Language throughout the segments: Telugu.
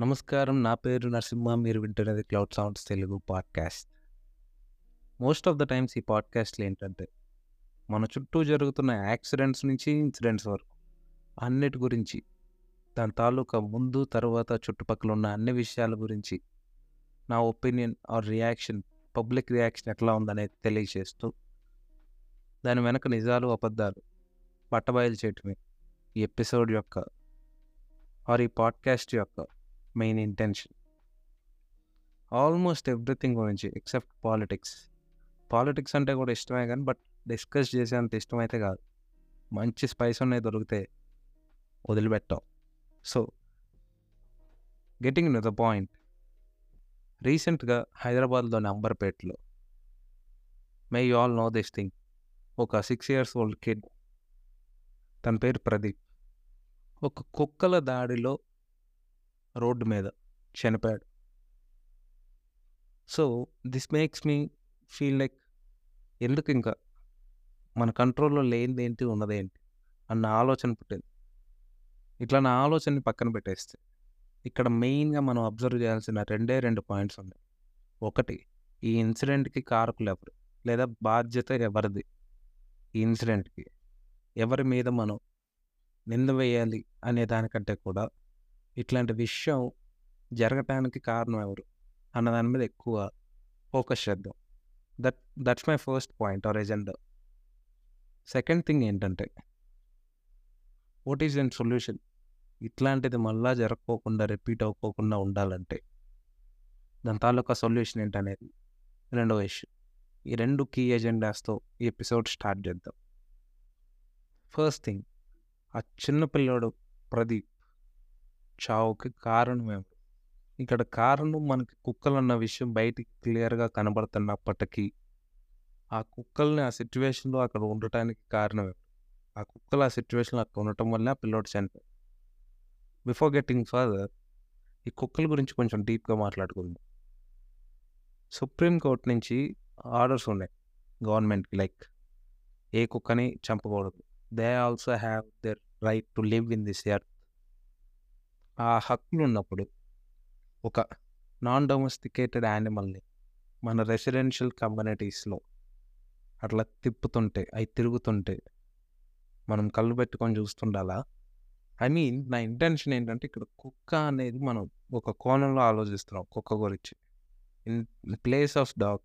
నమస్కారం. నా పేరు నరసింహ. మీరు వింటున్నది cloud sounds Telugu podcast. Most of the times ఈ పాడ్కాస్ట్లు ఏంటంటే, మన చుట్టూ జరుగుతున్న యాక్సిడెంట్స్ నుంచి ఇన్సిడెంట్స్ వరకు అన్నిటి గురించి, దాని తాలూకా ముందు, తరువాత చుట్టుపక్కల ఉన్న అన్ని విషయాల గురించి నా opinion or reaction, public reaction ఎట్లా ఉందనేది తెలియజేస్తూ, దాని వెనక నిజాలు, అబద్ధాలు బట్టబయలు చేయటమే ఈ ఎపిసోడ్ యొక్క ఆర్ ఈ పాడ్‌కాస్ట్ యొక్క మెయిన్ ఇంటెన్షన్. ఆల్మోస్ట్ ఎవ్రీథింగ్ గురించి ఎక్సెప్ట్ పాలిటిక్స్. పాలిటిక్స్ అంటే కూడా ఇష్టమే కానీ బట్ డిస్కస్ చేసేంత ఇష్టమైతే కాదు. మంచి స్పైస్ ఉన్నాయి దొరికితే వదిలిపెట్టాం so, getting to the point. రీసెంట్‌గా హైదరాబాద్‌లోని అంబర్‌పేటలో may you all know this thing. ఒక సిక్స్ ఇయర్స్ ఓల్డ్ కిడ్ తన పేరు ప్రదీప్. ఒక కుక్కల దాడిలో రోడ్డు మీద చనిపోయాడు. So, this makes me feel like ఎందుకు ఇంకా మన కంట్రోల్‌లో లేనిదేంటి, ఉన్నదేంటి అన్న ఆలోచన పుట్టింది. ఇట్లా నా ఆలోచనని పక్కన పెట్టేస్తే, ఇక్కడ మెయిన్‌గా మనం అబ్జర్వ్ చేయాల్సిన రెండే రెండు పాయింట్స్ ఉన్నాయి. ఒకటి ఈ ఇన్సిడెంట్‌కి కారకులెవరు? లేదా బాధ్యత ఎవరిది? ఈ ఇన్సిడెంట్‌కి. ఎవరి మీద మనం నింద వేయాలి అనే దానికంటే కూడా, ఇట్లాంటి విషయం జరగటానికి కారణం ఎవరు? అన్న దాని మీద ఎక్కువ ఫోకస్ చేద్దాం. That that's my first point or agenda. Second thing ఏంటంటే వాట్ ఈస్ అండ్ సొల్యూషన్? ఇట్లాంటిది మళ్ళా జరగకోకుండా రిపీట్ అవ్వకోకుండా ఉండాలంటే, దాని తాలూకా సొల్యూషన్ ఏంటనేది రెండవ ఇష్యూ. ఈ రెండు కీ ఎజెండాస్‌తో ఈ ఎపిసోడ్ స్టార్ట్ చేద్దాం. ఫస్ట్ థింగ్ ఆ చిన్న పిల్లోడు ప్రదీప్ చావుకి కారణం ఇక్కడ కారణం మనకి కుక్కలు అన్న విషయం బయటికి క్లియర్‌గా కనబడుతున్నప్పటికీ, ఆ కుక్కల్ని ఆ సిచ్యువేషన్లో అక్కడ ఉండటానికి కారణం ఆ కుక్కలు ఆ సిచ్యువేషన్లో అక్కడ ఉండటం వల్ల ఆ పిల్లోడు చనిపోయాడు. బిఫోర్ గెట్టింగ్ ఫర్దర్ ఈ కుక్కల గురించి కొంచెం డీప్‌గా మాట్లాడుకుందాం. సుప్రీం కోర్ట్ నుంచి ఆర్డర్స్ ఉన్నాయి గవర్నమెంట్‌కి లైక్ ఏ కుక్కని చంపకూడదు. They also have their right to live in this earth. ఆ హక్కులున్నప్పుడు ఒక నాన్ డొమెస్టికేటెడ్ యానిమల్‌ని మన రెసిడెన్షియల్ కమ్యూనిటీస్‌లో అట్లా తిప్పుతుంటే, అవి తిరుగుతుంటే, మనం కళ్ళు పెట్టుకొని చూస్తుండాలా? ఐ మీన్ నా ఇంటెన్షన్ ఏంటంటే, ఇక్కడ కుక్క అనేది మనం ఒక కోణంలో ఆలోచిస్తున్నాం కుక్క గురించి. ఇన్ ప్లేస్ ఆఫ్ డాగ్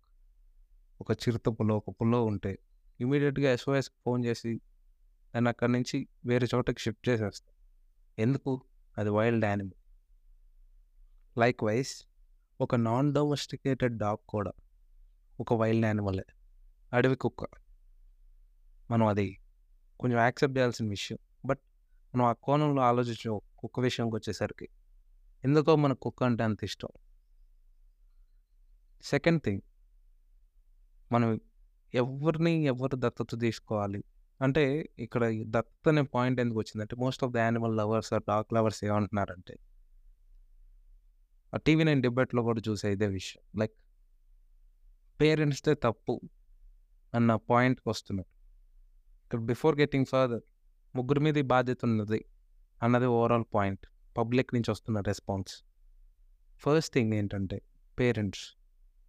ఒక చిరుత పులో ఒక పులో ఉంటే ఇమీడియట్గా ఎస్ఓఎస్‌కి ఫోన్ చేసి దాన్ని అక్కడి నుంచి వేరే చోటకి షిఫ్ట్ చేసేస్తాం. ఎందుకు? అది వైల్డ్ యానిమల్. లైక్ వైస్ ఒక నాన్ డొమెస్టికేటెడ్ డాగ్ కూడా ఒక వైల్డ్ యానిమలే. అడవి కుక్క. మనం అది కొంచెం యాక్సెప్ట్ చేయాల్సిన విషయం. బట్ మనం ఆ కోణంలో ఆలోచించం కుక్క విషయంకి వచ్చేసరికి ఎందుకో మనకు కుక్క అంటే అంత ఇష్టం. సెకండ్ థింగ్ మనం ఎవరిని ఎవరు దత్తత తీసుకోవాలి? అంటే ఇక్కడ ఈ దత్తత అనే point ఎందుకొచ్చిందంటే, most of the animal lovers or dog lovers ఏమంటున్నారంటే ఆ టీవీ నైన్ డిబేట్‌లో కూడా చూసే ఇదే విషయం. లైక్ పేరెంట్స్‌దే తప్పు అన్న పాయింట్‌కొస్తున్నారు. ఇక్కడ బిఫోర్ గెట్టింగ్ ఫర్దర్ ముగ్గురి మీద బాధ్యత ఉన్నది అన్నది ఓవరాల్ పాయింట్. పబ్లిక్ నుంచి వస్తున్న రెస్పాన్స్. ఫస్ట్ థింగ్ ఏంటంటే పేరెంట్స్.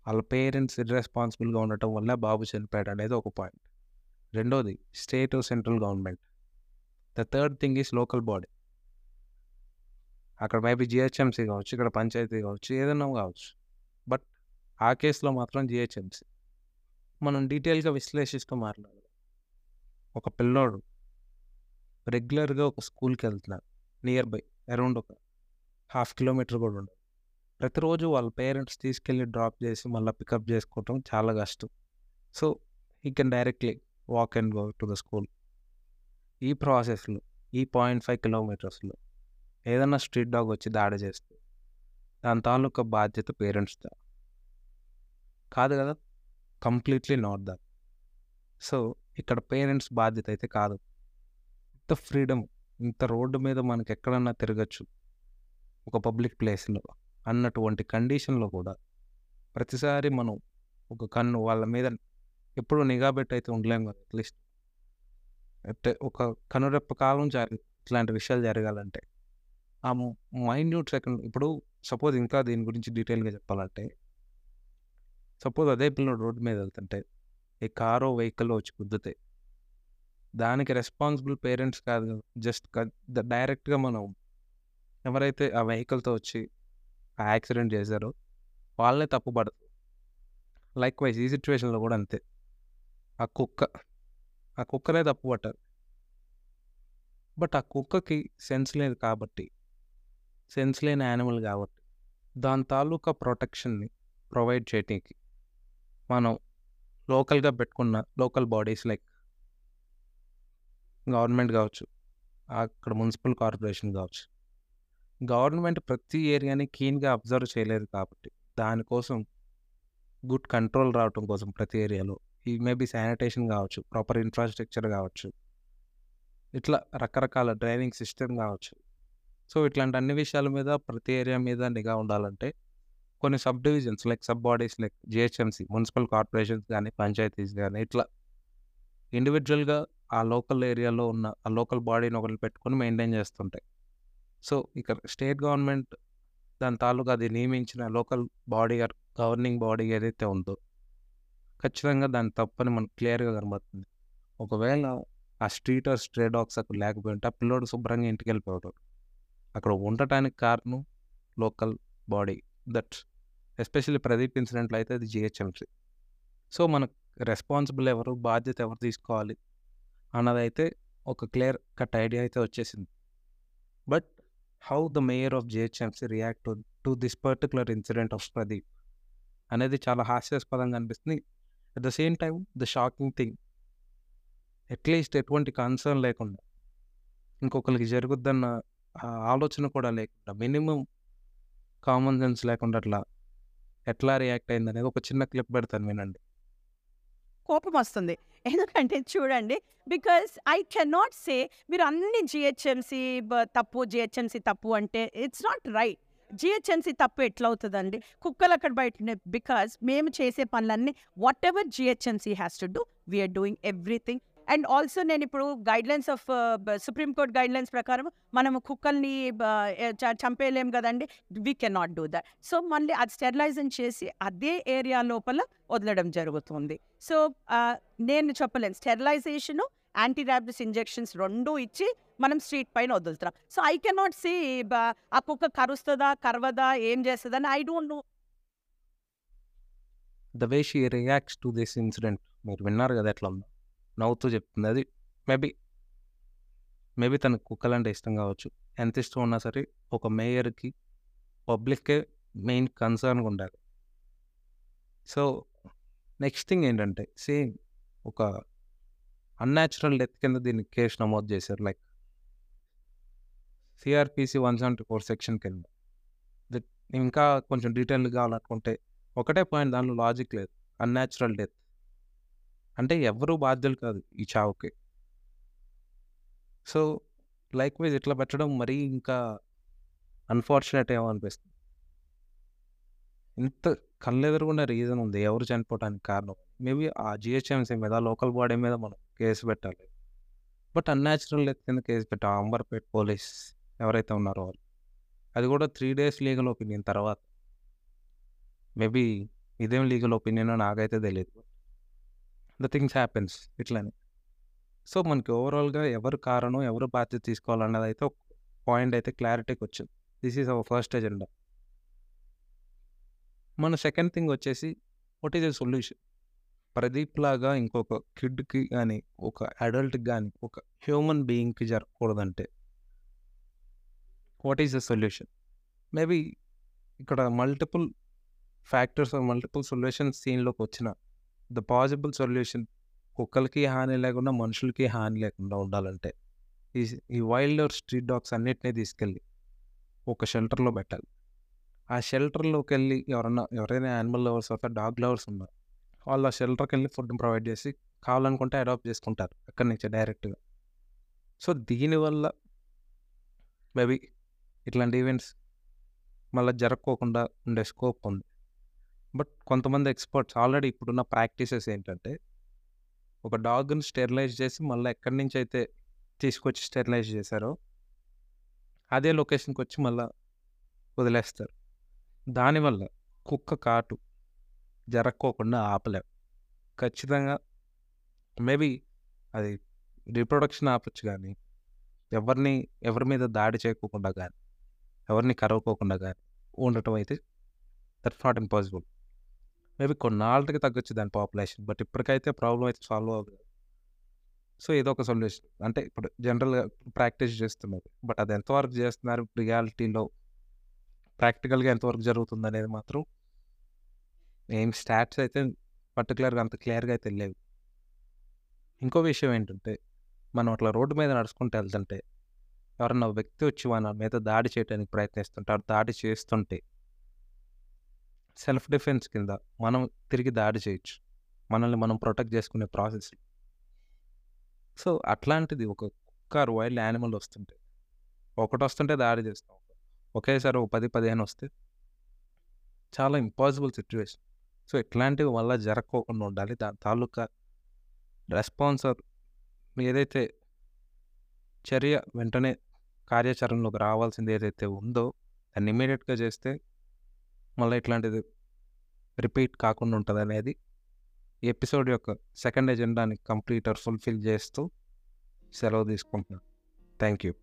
వాళ్ళ పేరెంట్స్ ఇర్రెస్పాన్సిబుల్‌గా ఉండటం వల్ల బాబు చనిపోయాడు అనేది ఒక పాయింట్. రెండోది state, central government. The third thing is local body. అక్కడ మేబీ జిహెచ్ఎంసీ కావచ్చు, ఇక్కడ పంచాయతీ కావచ్చు, ఏదైనా కావచ్చు. బట్ ఆ కేసులో మాత్రం జిహెచ్ఎంసీ మనం డీటెయిల్‌గా విశ్లేషిస్తూ మాట్లాడాలి ఒక పిల్లోడు రెగ్యులర్‌గా ఒక స్కూల్కి వెళ్తున్నారు నియర్ బై అరౌండ్ ఒక హాఫ్ కిలోమీటర్ కూడా ఉండదు. ప్రతిరోజు వాళ్ళ పేరెంట్స్ తీసుకెళ్ళి డ్రాప్ చేసి మళ్ళీ పికప్ చేసుకోవటం చాలా కష్టం. So, he can directly walk and go to the school. ఈ ప్రాసెస్‌లో ఈ 0.5 కిలోమీటర్స్‌లో ఏదైనా స్ట్రీట్ డాగ్ వచ్చి దాడి చేస్తే, దాని తాలూకా బాధ్యత పేరెంట్స్‌దా? కాదు కదా! Completely not that. సో, ఇక్కడ పేరెంట్స్ బాధ్యత అయితే కాదు. ఇంత ఫ్రీడమ్, ఇంత రోడ్డు మీద మనకెక్కడన్నా తిరగొచ్చు. ఒక పబ్లిక్ ప్లేస్‌లో అన్నటువంటి కండిషన్‌లో కూడా ప్రతిసారి మనం ఒక కన్ను వాళ్ళ మీద ఎప్పుడు నిఘా పెట్టయితే ఉండలేము కదా! అట్‌లీస్ట్. అంటే ఒక కనురెప్ప కాలం జరి ఇట్లాంటి విషయాలు జరగాలంటే. ఆ మైన్యూట్ సెకండ్ ఇప్పుడు సపోజ్ ఇంకా దీని గురించి డీటెయిల్‌గా చెప్పాలంటే సపోజ్ అదే పిల్లడు రోడ్డు మీద వెళ్తుంటే, ఈ కారో, వెహికల్ వచ్చి గుద్దితే దానికి రెస్పాన్సిబుల్ పేరెంట్స్ కాదు కదా! జస్ట్ ద డైరెక్ట్‌గా మనం ఎవరైతే ఆ వెహికల్‌తో వచ్చి ఆ యాక్సిడెంట్ చేశారో వాళ్ళే తప్పు లైక్ వైజ్ ఈ సిచ్యువేషన్లో కూడా అంతే. ఆ కుక్క, ఆ కుక్కనే తప్పు పట్టారు బట్ ఆ కుక్కకి సెన్స్ లేదు కాబట్టి, సెన్స్ లేని యానిమల్ కాబట్టి, దాని తాలూకా ప్రొటెక్షన్‌ని ప్రొవైడ్ చేయటానికి మనం లోకల్‌గా పెట్టుకున్న లోకల్ బాడీస్ లైక్ గవర్నమెంట్ కావచ్చు, అక్కడ మున్సిపల్ కార్పొరేషన్ కావచ్చు. గవర్నమెంట్ ప్రతి ఏరియాని కీన్‌గా అబ్జర్వ్ చేయలేదు కాబట్టి, దానికోసం గుడ్ కంట్రోల్ రావటం కోసం ప్రతి ఏరియాలో ఈ మేబీ శానిటేషన్ కావచ్చు, ప్రాపర్ ఇన్‌ఫ్రాస్ట్రక్చర్ కావచ్చు. ఇట్లా రకరకాల డ్రైవింగ్ సిస్టమ్ కావచ్చు. సో, ఇట్లాంటి అన్ని విషయాల మీద ప్రతి ఏరియా మీద నిఘా ఉండాలంటే కొన్ని sub divisions like sub bodies like GHMC municipal corporations కానీ పంచాయతీస్ కానీ ఇట్లా ఇండివిజువల్గా ఆ లోకల్ ఏరియాలో ఉన్న ఆ లోకల్ బాడీని ఒకరిని పెట్టుకొని మెయింటైన్ చేస్తుంటాయి. సో, ఇక్కడ స్టేట్ గవర్నమెంట్ దాని తాలూకా అది నియమించిన లోకల్ బాడీ గవర్నింగ్ బాడీ ఏదైతే ఉందో ఖచ్చితంగా దాని తప్పని మనకు క్లియర్‌గా కనబడుతుంది. ఒకవేళ ఆ స్ట్రీట్ ఆర్ స్ట్రే డాగ్స్ అక్కడ లేకపోయింటే ఆ పిల్లోడు శుభ్రంగా ఇంటికెళ్ళిపోయేవాడు. అక్కడ ఉండటానికి కారణం local body that especially Pradeep ఇన్సిడెంట్‌లో అయితే అది జిహెచ్ఎంసీ సో, మనకు రెస్పాన్సిబుల్ ఎవరు? బాధ్యత ఎవరు తీసుకోవాలి? అన్నదైతే ఒక క్లియర్ కట్ ఐడియా అయితే వచ్చేసింది. But how the mayor of GHMC react to this particular incident of Pradeep అనేది చాలా హాస్యాస్పదంగా అనిపిస్తుంది. At the same time the shocking thing at least ఎటువంటి కన్సర్న్ లేకుండా ఇంకొకరికి జరుగుద్దన్న ఆలోచన కూడా లేకుండా మినిమమ్ కామన్ సెన్స్ లేకుండా అట్లా ఎట్లా రియాక్ట్ అయిందనేది ఒక చిన్న క్లిప్ పెడతాను వినండి. కోపం వస్తుంది ఎందుకంటే చూడండి బికాజ్ ఐ కెనాట్ సే మీరు అన్ని జిహెచ్ఎంసీ తప్పు, జిహెచ్ఎంసీ తప్పు అంటే ఇట్స్ నాట్ రైట్. జిహెచ్ఎంసీ తప్పు ఎట్లవుతుందండి కుక్కలు అక్కడ బయట బికాజ్ మేము చేసే పనులన్నీ whatever GHMC has to do we are doing everything. And also నేను ఇప్పుడు guidelines of supreme court supreme court guidelines ప్రకారం మనం కుక్కల్ని చంపేయలేం కదండి we cannot do that. So, మళ్ళీ అది స్టెరిలైజన్ చేసి అదే ఏరియా లోపల వదలడం జరుగుతుంది. సో, uh, నేను చెప్పలేను స్టెరిలైజేషను, యాంటీ ఇంజెక్షన్స్ రెండూ ఇచ్చి మనం స్ట్రీట్ పైన వదులుతున్నాం. సో, ఐ కెనాట్ సీ ఆ కుక్క కరుస్తుందా కరవదా? ఏం చేస్తుందని I don't know. The way she reacts to this incident మీరు విన్నారు కదా ఎట్లా ఉందో. నవ్వుతూ చెప్తుంది. అది మేబీ మేబీ తనకు కుక్కలంటే ఇష్టం కావచ్చు. ఎంత ఇష్టం ఉన్నా సరే ఒక మేయర్‌కి, పబ్లిక్‌కే మెయిన్ కన్సర్న్‌గా ఉండాలి. సో, నెక్స్ట్ థింగ్ ఏంటంటే సేమ్ ఒక అన్యాచురల్ డెత్ కింద దీన్ని కేసు నమోదు చేశారు. Like CrPC one seventy four section కింద. ఇంకా కొంచెం డీటెయిల్‌గా కావాలనుకుంటే ఒకటే పాయింట్ దానిలో లాజిక్ లేదు. Unnatural death. అంటే ఎవ్వరు బాధ్యులు కాదు ఈ చావుకి. సో, లైక్ వైజ్ ఇట్లా పెట్టడం మరీ ఇంకా అన్‌ఫార్చునేట్ ఏమో అనిపిస్తుంది. ఇంత కళ్ళెదురుగుండా రీజన్ ఉంది ఎవరు చనిపోవడానికి కారణం. మేబీ ఆ జిహెచ్ఎంసీ మీద, లోకల్ బాడీ మీద మనం కేసు పెట్టాలి. బట్ అన్యాచురల్ డెత్ కింద కేసు పెట్టాం. అంబర్‌పేట్ పోలీస్ ఎవరైతే ఉన్నారో వాళ్ళు. అది కూడా త్రీ డేస్ లీగల్ ఒపీనియన్ తర్వాత. మేబీ ఇదేం లీగల్ ఒపీనియన్ నాకైతే తెలియదు ద థింగ్స్ హ్యాపెన్స్ ఇట్లని సో, మనకి ఓవరాల్‌గా ఎవరు కారణం, ఎవరు బాధ్యత తీసుకోవాలన్నదైతే ఒక పాయింట్ అయితే క్లారిటీకొచ్చింది. This is our first agenda. మన సెకండ్ థింగ్ వచ్చేసి what is the solution? Pradeep లాగా ఇంకొక కిడ్‌కి కానీ ఒక అడల్ట్‌కి కానీ ఒక హ్యూమన్ బీయింగ్‌కి జరగకూడదంటే what is the solution? Maybe ఇక్కడ మల్టిపుల్ ఫ్యాక్టర్స్ మల్టిపుల్ సొల్యూషన్స్ సీన్‌లోకి వచ్చిన ద పాసిబుల్ సొల్యూషన్ కుక్కలకి హాని లేకుండా, మనుషులకి హాని లేకుండా ఉండాలంటే ఈ ఈ వైల్డ్ స్ట్రీట్ డాగ్స్ అన్నిటిని తీసుకెళ్ళి ఒక షెల్టర్‌లో పెట్టాలి. ఆ షెల్టర్‌లోకెళ్ళి ఎవరన్నా ఎవరైనా యానిమల్ లవర్స్ అవుతారు డాగ్ లవర్స్ ఉన్నారు. వాళ్ళ ఆ షెల్టర్‌కెళ్ళి ఫుడ్ ప్రొవైడ్ చేసి కావాలనుకుంటే అడాప్ట్ చేసుకుంటారు అక్కడి నుంచే డైరెక్ట్‌గా. సో, దీనివల్ల మేబీ ఇట్లాంటి ఈవెంట్స్ మళ్ళీ జరగకోకుండా ఉండే స్కోప్ ఉంది. బట్ కొంతమంది ఎక్స్‌పర్ట్స్ ఆల్రెడీ ఇప్పుడున్న ప్రాక్టీసెస్ ఏంటంటే ఒక డాగ్‌ని స్టెరిలైజ్ చేసి మళ్ళీ ఎక్కడి నుంచి అయితే తీసుకొచ్చి స్టెరిలైజ్ చేశారో అదే లొకేషన్కి వచ్చి మళ్ళీ వదిలేస్తారు దానివల్ల కుక్క కాటు జరక్కోకుండా ఆపలేం. ఖచ్చితంగా మేబీ అది రీప్రొడక్షన్ ఆపచ్చు కానీ ఎవరిని ఎవరి మీద దాడి చేయకోకుండా కానీ ఎవరిని కరవకోకుండా కానీ ఉండటం అయితే దట్స్ నాట్ ఇంపాసిబుల్. మేబీ కొన్నాళ్ళకి తగ్గొచ్చు దాని పాపులేషన్ బట్ ఇప్పటికైతే ప్రాబ్లం అయితే సాల్వ్ అవ్వదు. సో ఏదో ఒక సొల్యూషన్. అంటే ఇప్పుడు జనరల్గా ప్రాక్టీస్ చేస్తున్నారు. బట్ అది ఎంతవరకు చేస్తున్నారు? రియాలిటీలో ప్రాక్టికల్గా ఎంతవరకు జరుగుతుంది అనేది మాత్రం ఏం స్టాట్స్ అయితే పర్టికులర్గా అంత క్లియర్గా అయితే లేవు. ఇంకో విషయం ఏంటంటే మనం అట్లా రోడ్డు మీద నడుచుకుంటూ వెళ్తుంటే ఎవరన్నా వ్యక్తి వచ్చి మన మీద దాడి చేయడానికి ప్రయత్నిస్తుంటారు దాడి చేస్తుంటే సెల్ఫ్ డిఫెన్స్ కింద మనం తిరిగి దాడి చేయొచ్చు. మనల్ని మనం ప్రొటెక్ట్ చేసుకునే ప్రాసెస్ సో అట్లాంటిది ఒక కుక్క వైల్డ్ యానిమల్ వస్తుంటే ఒకటి వస్తుంటే దాడి చేస్తాం. ఒకేసారి ఒక పది పదిహేను వస్తే చాలా ఇంపాసిబుల్ సిచ్యువేషన్ సో ఇట్లాంటివి వల్ల జరగకోకుండా ఉండాలి. దాని తాలూకా రెస్పాన్సర్ ఏదైతే చర్య వెంటనే కార్యాచరణలోకి రావాల్సింది ఏదైతే ఉందో దాన్ని ఇమీడియట్గా చేస్తే మళ్ళీ ఇట్లాంటిది రిపీట్ కాకుండా ఉంటుంది అనేది ఈ ఎపిసోడ్ యొక్క సెకండ్ ఎజెండాని కంప్లీట్ ఆర్ ఫుల్ఫిల్ చేస్తూ సెలవు తీసుకుంటున్నాను. Thank you